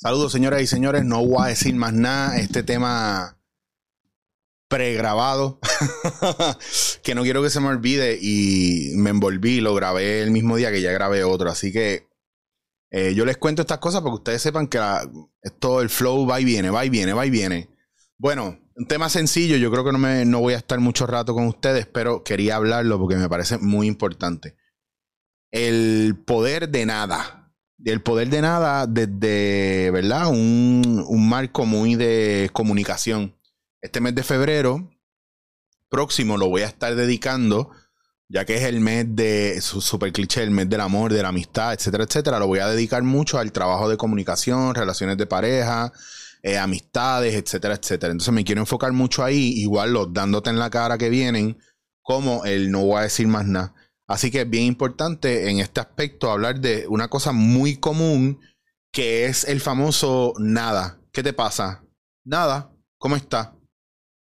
Saludos, señoras y señores. No voy a decir más nada. Este tema pregrabado, que no quiero que se me olvide y me envolví, lo grabé el mismo día que ya grabé otro. Así que eh, yo les cuento estas cosas porque ustedes sepan que todo el flow va y viene, va y viene, va y viene. Bueno, un tema sencillo, yo creo que no, me, no voy a estar mucho rato con ustedes, pero quería hablarlo porque me parece muy importante. El poder de nada. El poder de nada desde, ¿verdad? Un, un marco muy de comunicación. Este mes de febrero próximo lo voy a estar dedicando ya que es el mes de, super cliché, el mes del amor, de la amistad, etcétera, etcétera, lo voy a dedicar mucho al trabajo de comunicación, relaciones de pareja, eh, amistades, etcétera, etcétera. Entonces me quiero enfocar mucho ahí, igual los dándote en la cara que vienen, como el no voy a decir más nada. Así que es bien importante en este aspecto hablar de una cosa muy común que es el famoso nada. ¿Qué te pasa? Nada. ¿Cómo está?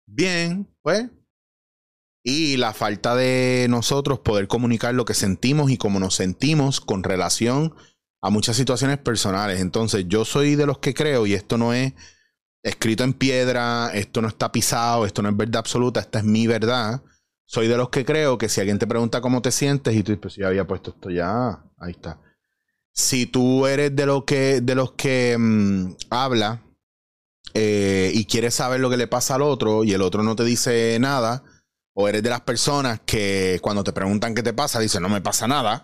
Bien, pues y la falta de nosotros poder comunicar lo que sentimos y cómo nos sentimos con relación a muchas situaciones personales. Entonces, yo soy de los que creo, y esto no es escrito en piedra, esto no está pisado, esto no es verdad absoluta, esta es mi verdad. Soy de los que creo que si alguien te pregunta cómo te sientes y tú dices, pues ya había puesto esto ya, ahí está. Si tú eres de, lo que, de los que mm, habla eh, y quieres saber lo que le pasa al otro y el otro no te dice nada, o eres de las personas que cuando te preguntan qué te pasa, dicen no me pasa nada,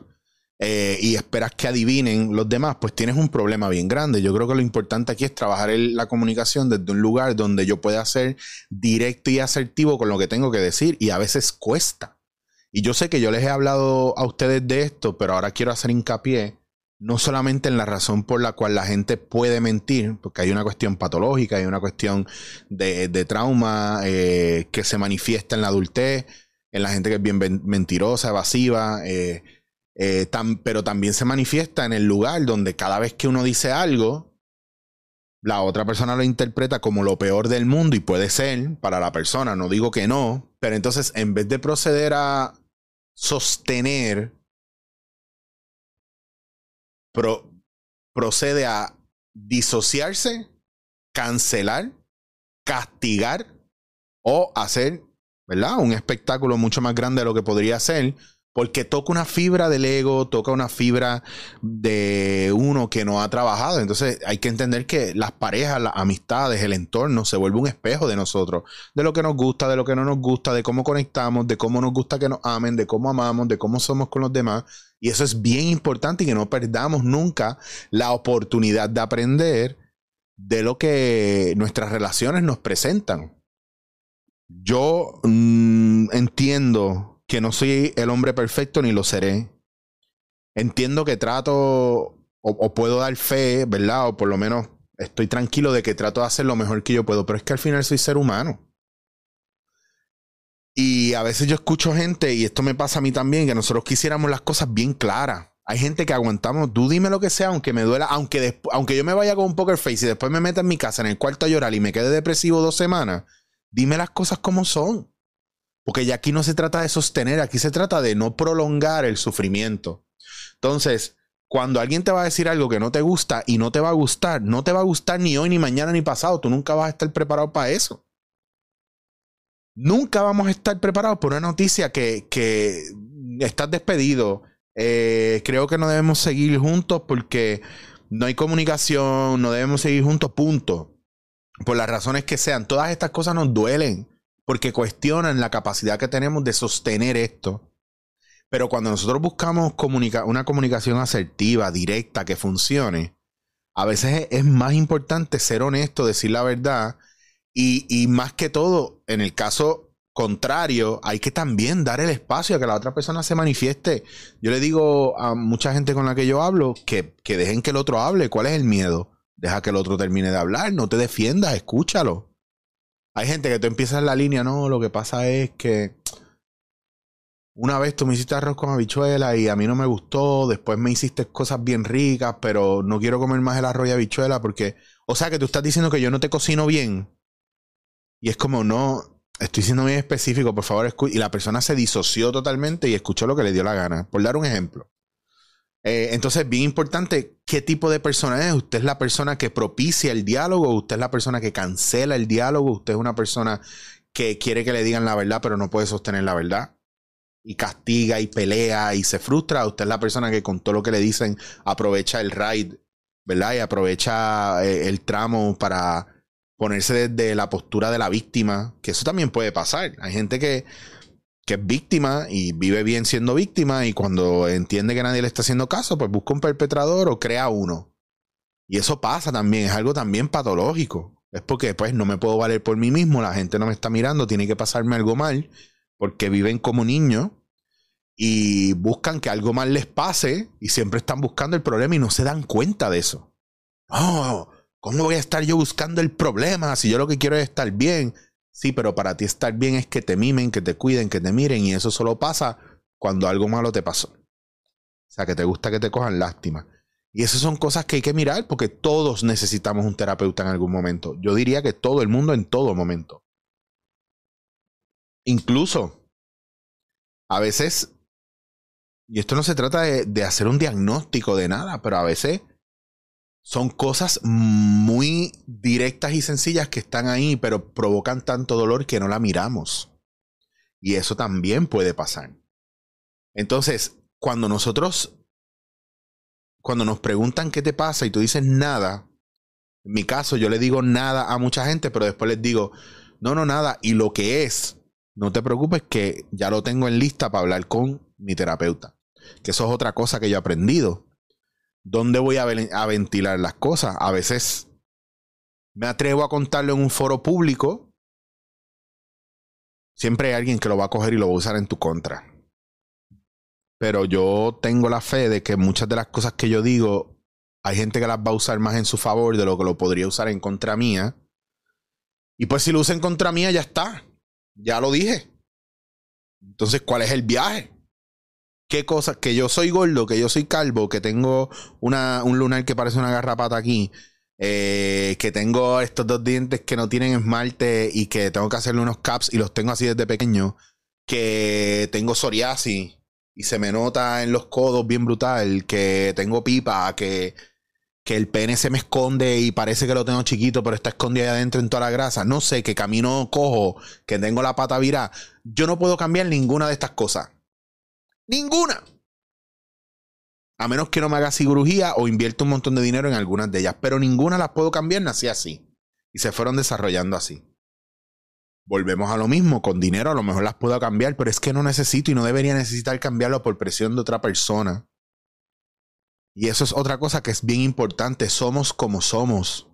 eh, y esperas que adivinen los demás, pues tienes un problema bien grande. Yo creo que lo importante aquí es trabajar la comunicación desde un lugar donde yo pueda ser directo y asertivo con lo que tengo que decir, y a veces cuesta. Y yo sé que yo les he hablado a ustedes de esto, pero ahora quiero hacer hincapié no solamente en la razón por la cual la gente puede mentir, porque hay una cuestión patológica, hay una cuestión de, trauma eh, que se manifiesta en la adultez, en la gente que es bien mentirosa, evasiva, eh, eh, pero también se manifiesta en el lugar donde cada vez que uno dice algo, la otra persona lo interpreta como lo peor del mundo y puede ser para la persona, no digo que no, pero entonces en vez de proceder a sostener procede a disociarse, cancelar, castigar o hacer, ¿verdad? Un espectáculo mucho más grande de lo que podría ser porque toca una fibra del ego, toca una fibra de uno que no ha trabajado. Entonces hay que entender que las parejas, las amistades, el entorno se vuelve un espejo de nosotros, de lo que nos gusta, de lo que no nos gusta, de cómo conectamos, de cómo nos gusta que nos amen, de cómo amamos, de cómo somos con los demás. Y eso es bien importante y que no perdamos nunca la oportunidad de aprender de lo que nuestras relaciones nos presentan. Yo mm, entiendo que no soy el hombre perfecto ni lo seré. Entiendo que trato o, puedo dar fe, ¿verdad? O por lo menos estoy tranquilo de que trato de hacer lo mejor que yo puedo, pero es que al final soy ser humano. Y a veces yo escucho gente, y esto me pasa a mí también, que nosotros quisiéramos las cosas bien claras. Hay gente que aguantamos, tú dime lo que sea, aunque me duela, aunque, aunque yo me vaya con un poker face y después me meta en mi casa en el cuarto a llorar y me quede depresivo dos semanas, dime las cosas como son. Porque ya aquí no se trata de sostener, aquí se trata de no prolongar el sufrimiento. Entonces, cuando alguien te va a decir algo que no te gusta y no te va a gustar, no te va a gustar ni hoy, ni mañana, ni pasado, tú nunca vas a estar preparado para eso. Nunca vamos a estar preparados por una noticia que, que estás despedido. Eh, creo que no debemos seguir juntos porque no hay comunicación, no debemos seguir juntos, punto. Por las razones que sean. Todas estas cosas nos duelen porque cuestionan la capacidad que tenemos de sostener esto. Pero cuando nosotros buscamos una comunicación asertiva, directa, que funcione, a veces es, más importante ser honesto, decir la verdad y, y, más que todo, en el caso contrario, hay que también dar el espacio a que la otra persona se manifieste. Yo le digo a mucha gente con la que yo hablo que, que dejen que el otro hable. ¿Cuál es el miedo? Deja que el otro termine de hablar, no te defiendas, escúchalo. Hay gente que tú empiezas la línea, no, lo que pasa es que una vez tú me hiciste arroz con habichuela y a mí no me gustó, después me hiciste cosas bien ricas, pero no quiero comer más el arroz y habichuela porque, o sea, que tú estás diciendo que yo no te cocino bien. Y es como, no, estoy siendo bien específico, por favor, y la persona se disoció totalmente y escuchó lo que le dio la gana, por dar un ejemplo. Eh, entonces, bien importante, ¿qué tipo de persona es? ¿Usted es la persona que propicia el diálogo? ¿Usted es la persona que cancela el diálogo? ¿Usted es una persona que quiere que le digan la verdad, pero no puede sostener la verdad? Y castiga y pelea y se frustra. ¿Usted es la persona que con todo lo que le dicen aprovecha el ride, ¿verdad? Y aprovecha eh, el tramo para ponerse desde la postura de la víctima, que eso también puede pasar. Hay gente que que es víctima y vive bien siendo víctima y cuando entiende que nadie le está haciendo caso, pues busca un perpetrador o crea uno. Y eso pasa también, es algo también patológico. Es porque pues no me puedo valer por mí mismo, la gente no me está mirando, tiene que pasarme algo mal, porque viven como niños y buscan que algo mal les pase y siempre están buscando el problema y no se dan cuenta de eso. Oh, ¿cómo voy a estar yo buscando el problema si yo lo que quiero es estar bien? Sí, pero para ti estar bien es que te mimen, que te cuiden, que te miren y eso solo pasa cuando algo malo te pasó. O sea, que te gusta que te cojan lástima. Y esas son cosas que hay que mirar porque todos necesitamos un terapeuta en algún momento. Yo diría que todo el mundo en todo momento. Incluso, a veces, y esto no se trata de, de hacer un diagnóstico de nada, pero a veces son cosas muy directas y sencillas que están ahí, pero provocan tanto dolor que no la miramos. Y eso también puede pasar. Entonces, cuando nosotros, cuando nos preguntan qué te pasa y tú dices nada, en mi caso yo le digo nada a mucha gente, pero después les digo, no, no, nada, y lo que es, no te preocupes que ya lo tengo en lista para hablar con mi terapeuta. Que eso es otra cosa que yo he aprendido ¿dónde voy a, ventilar las cosas? A veces me atrevo a contarlo en un foro público. Siempre hay alguien que lo va a coger y lo va a usar en tu contra. Pero yo tengo la fe de que muchas de las cosas que yo digo, hay gente que las va a usar más en su favor de lo que lo podría usar en contra mía. Y pues si lo usa en contra mía, ya está. Ya lo dije. Entonces, ¿cuál es el viaje? Qué cosas, que yo soy gordo, que yo soy calvo, que tengo una, un lunar que parece una garrapata aquí, eh, que tengo estos dos dientes que no tienen esmalte y que tengo que hacerle unos caps y los tengo así desde pequeño, que tengo psoriasis y se me nota en los codos bien brutal, que tengo pipa, que, que el pene se me esconde y parece que lo tengo chiquito, pero está escondido ahí adentro en toda la grasa. No sé, que camino cojo, que tengo la pata virada. Yo no puedo cambiar ninguna de estas cosas. Ninguna. A menos que no me haga cirugía o invierta un montón de dinero en algunas de ellas. Pero ninguna las puedo cambiar, nací así. Y se fueron desarrollando así. Volvemos a lo mismo, con dinero a lo mejor las puedo cambiar, pero es que no necesito y no debería necesitar cambiarlo por presión de otra persona. Y eso es otra cosa que es bien importante, somos como somos.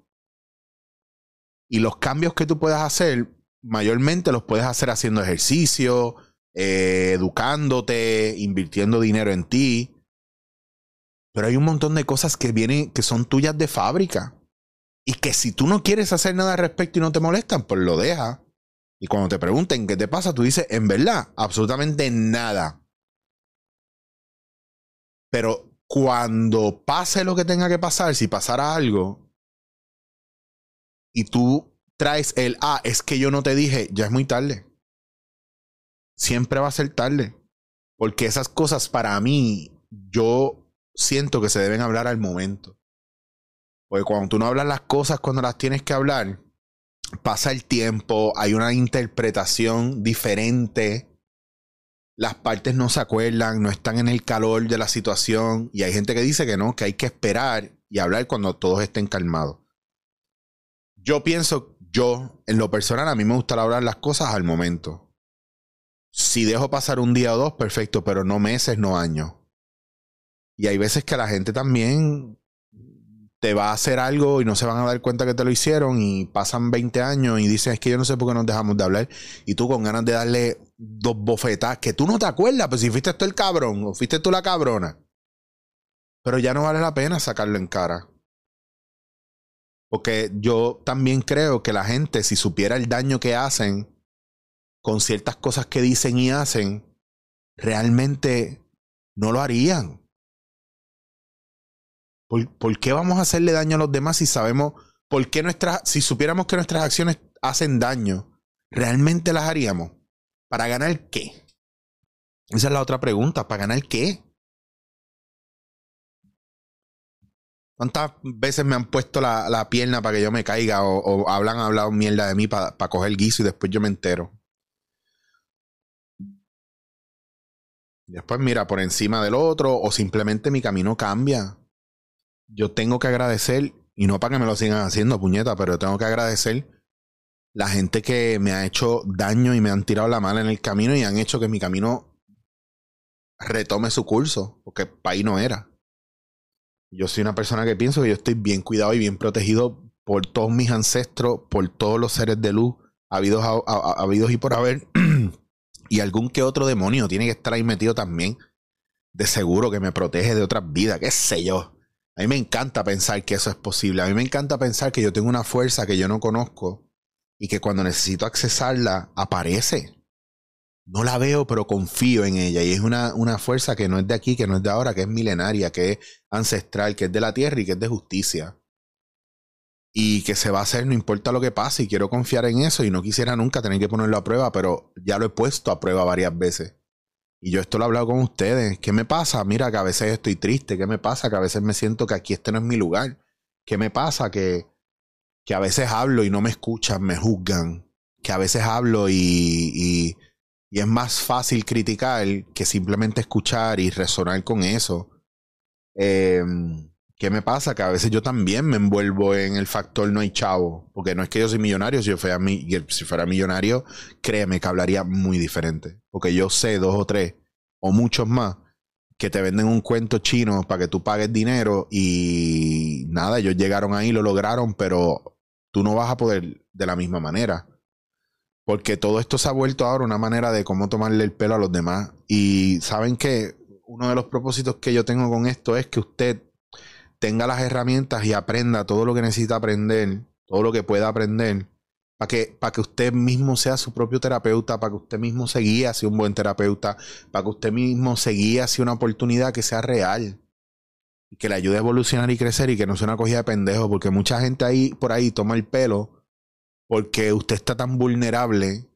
Y los cambios que tú puedas hacer, mayormente los puedes hacer haciendo ejercicio, eh, educándote, invirtiendo dinero en ti. Pero hay un montón de cosas que vienen, que son tuyas de fábrica. Y que si tú no quieres hacer nada al respecto y no te molestan, pues lo deja. Y cuando te pregunten qué te pasa, tú dices, en verdad, absolutamente nada. Pero cuando pase lo que tenga que pasar, si pasara algo, y tú traes el, ah, es que yo no te dije, ya es muy tarde siempre va a ser tarde. Porque esas cosas para mí, yo siento que se deben hablar al momento. Porque cuando tú no hablas las cosas cuando las tienes que hablar, pasa el tiempo, hay una interpretación diferente. Las partes no se acuerdan, no están en el calor de la situación. Y hay gente que dice que no, que hay que esperar y hablar cuando todos estén calmados. Yo pienso, yo, en lo personal, a mí me gusta hablar las cosas al momento. Si dejo pasar un día o dos, perfecto, pero no meses, no años. Y hay veces que la gente también te va a hacer algo y no se van a dar cuenta que te lo hicieron y pasan 20 años y dicen, es que yo no sé por qué nos dejamos de hablar. Y tú con ganas de darle dos bofetas que tú no te acuerdas, pues si fuiste tú el cabrón o fuiste tú la cabrona. Pero ya no vale la pena sacarlo en cara. Porque yo también creo que la gente, si supiera el daño que hacen, con ciertas cosas que dicen y hacen, realmente no lo harían. ¿Por, qué vamos a hacerle daño a los demás si sabemos, por qué nuestras, si supiéramos que nuestras acciones hacen daño, realmente las haríamos? ¿Para ganar qué? Esa es la otra pregunta, ¿para ganar qué? ¿Cuántas veces me han puesto la, pierna para que yo me caiga o, hablan hablado mierda de mí para coger el guiso y después yo me entero? Después mira por encima del otro o simplemente mi camino cambia. Yo tengo que agradecer, y no para que me lo sigan haciendo, puñeta, pero tengo que agradecer la gente que me ha hecho daño y me han tirado la mano en el camino y han hecho que mi camino retome su curso, porque ahí no era. Yo soy una persona que pienso que yo estoy bien cuidado y bien protegido por todos mis ancestros, por todos los seres de luz habidos, habidos y por haber. y algún que otro demonio tiene que estar ahí metido también. De seguro que me protege de otras vidas, qué sé yo. A mí me encanta pensar que eso es posible. A mí me encanta pensar que yo tengo una fuerza que yo no conozco y que cuando necesito accesarla aparece. No la veo, pero confío en ella. Y es una, una fuerza que no es de aquí, que no es de ahora, que es milenaria, que es ancestral, que es de la tierra y que es de justicia. Y que se va a hacer no importa lo que pase. Y quiero confiar en eso. Y no quisiera nunca tener que ponerlo a prueba, pero ya lo he puesto a prueba varias veces. Y yo esto lo he hablado con ustedes. ¿Qué me pasa? Mira, que a veces estoy triste. ¿Qué me pasa? Que a veces me siento que aquí este no es mi lugar. ¿Qué me pasa? Que, que a veces hablo y no me escuchan, me juzgan. Que a veces hablo y, y, y es más fácil criticar que simplemente escuchar y resonar con eso. Eh, ¿Qué me pasa? Que a veces yo también me envuelvo en el factor no hay chavo. Porque no es que yo soy millonario, si yo fuera, si fuera millonario, créeme que hablaría muy diferente. Porque yo sé dos o tres, o muchos más, que te venden un cuento chino para que tú pagues dinero y nada, ellos llegaron ahí, lo lograron, pero tú no vas a poder de la misma manera. Porque todo esto se ha vuelto ahora una manera de cómo tomarle el pelo a los demás. Y saben que uno de los propósitos que yo tengo con esto es que usted tenga las herramientas y aprenda todo lo que necesita aprender, todo lo que pueda aprender, para que, para que usted mismo sea su propio terapeuta, para que usted mismo se guíe hacia un buen terapeuta, para que usted mismo se guíe hacia una oportunidad que sea real y que le ayude a evolucionar y crecer y que no sea una cogida de pendejo, porque mucha gente ahí por ahí toma el pelo porque usted está tan vulnerable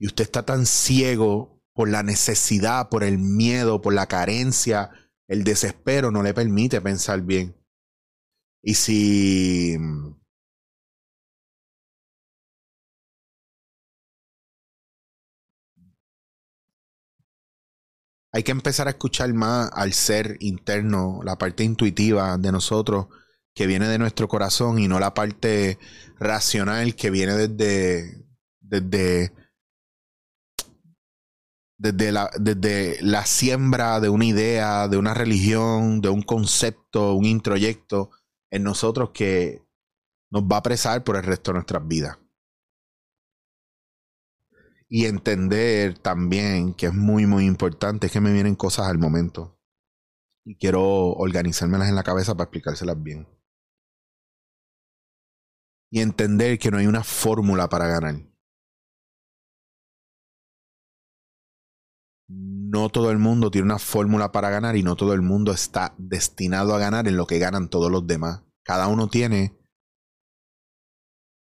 y usted está tan ciego por la necesidad, por el miedo, por la carencia, el desespero no le permite pensar bien. Y si hay que empezar a escuchar más al ser interno, la parte intuitiva de nosotros que viene de nuestro corazón y no la parte racional que viene desde, desde desde la, desde la siembra de una idea, de una religión, de un concepto, un introyecto en nosotros que nos va a apresar por el resto de nuestras vidas. Y entender también que es muy, muy importante, que me vienen cosas al momento. Y quiero organizármelas en la cabeza para explicárselas bien. Y entender que no hay una fórmula para ganar no todo el mundo tiene una fórmula para ganar y no todo el mundo está destinado a ganar en lo que ganan todos los demás. Cada uno tiene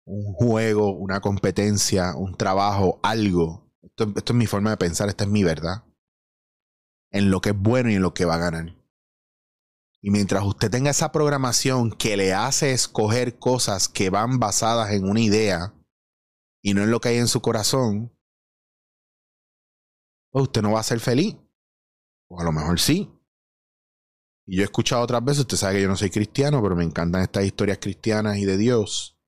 un juego, una competencia, un trabajo, algo. Esto, es mi forma de pensar, esta es mi verdad. En lo que es bueno y en lo que va a ganar. Y mientras usted tenga esa programación que le hace escoger cosas que van basadas en una idea y no en lo que hay en su corazón, pues usted no va a ser feliz. O a lo mejor sí. Y yo he escuchado otras veces, usted sabe que yo no soy cristiano, pero me encantan estas historias cristianas y de Dios.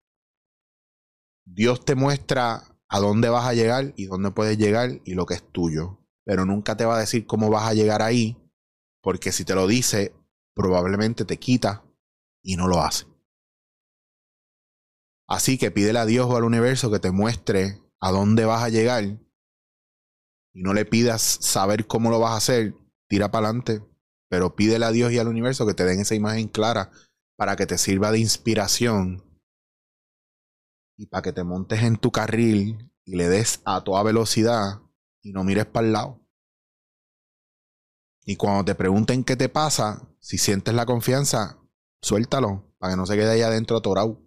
Dios te muestra a dónde vas a llegar y dónde puedes llegar y lo que es tuyo. Pero nunca te va a decir cómo vas a llegar ahí, porque si te lo dice, probablemente te quita y no lo hace. Así que pídele a Dios o al universo que te muestre a dónde vas a llegar y no le pidas saber cómo lo vas a hacer, tira para adelante, pero pídele a Dios y al universo que te den esa imagen clara para que te sirva de inspiración y para que te montes en tu carril y le des a toda velocidad y no mires para el lado. Y cuando te pregunten qué te pasa, si sientes la confianza, suéltalo para que no se quede ahí adentro atorado.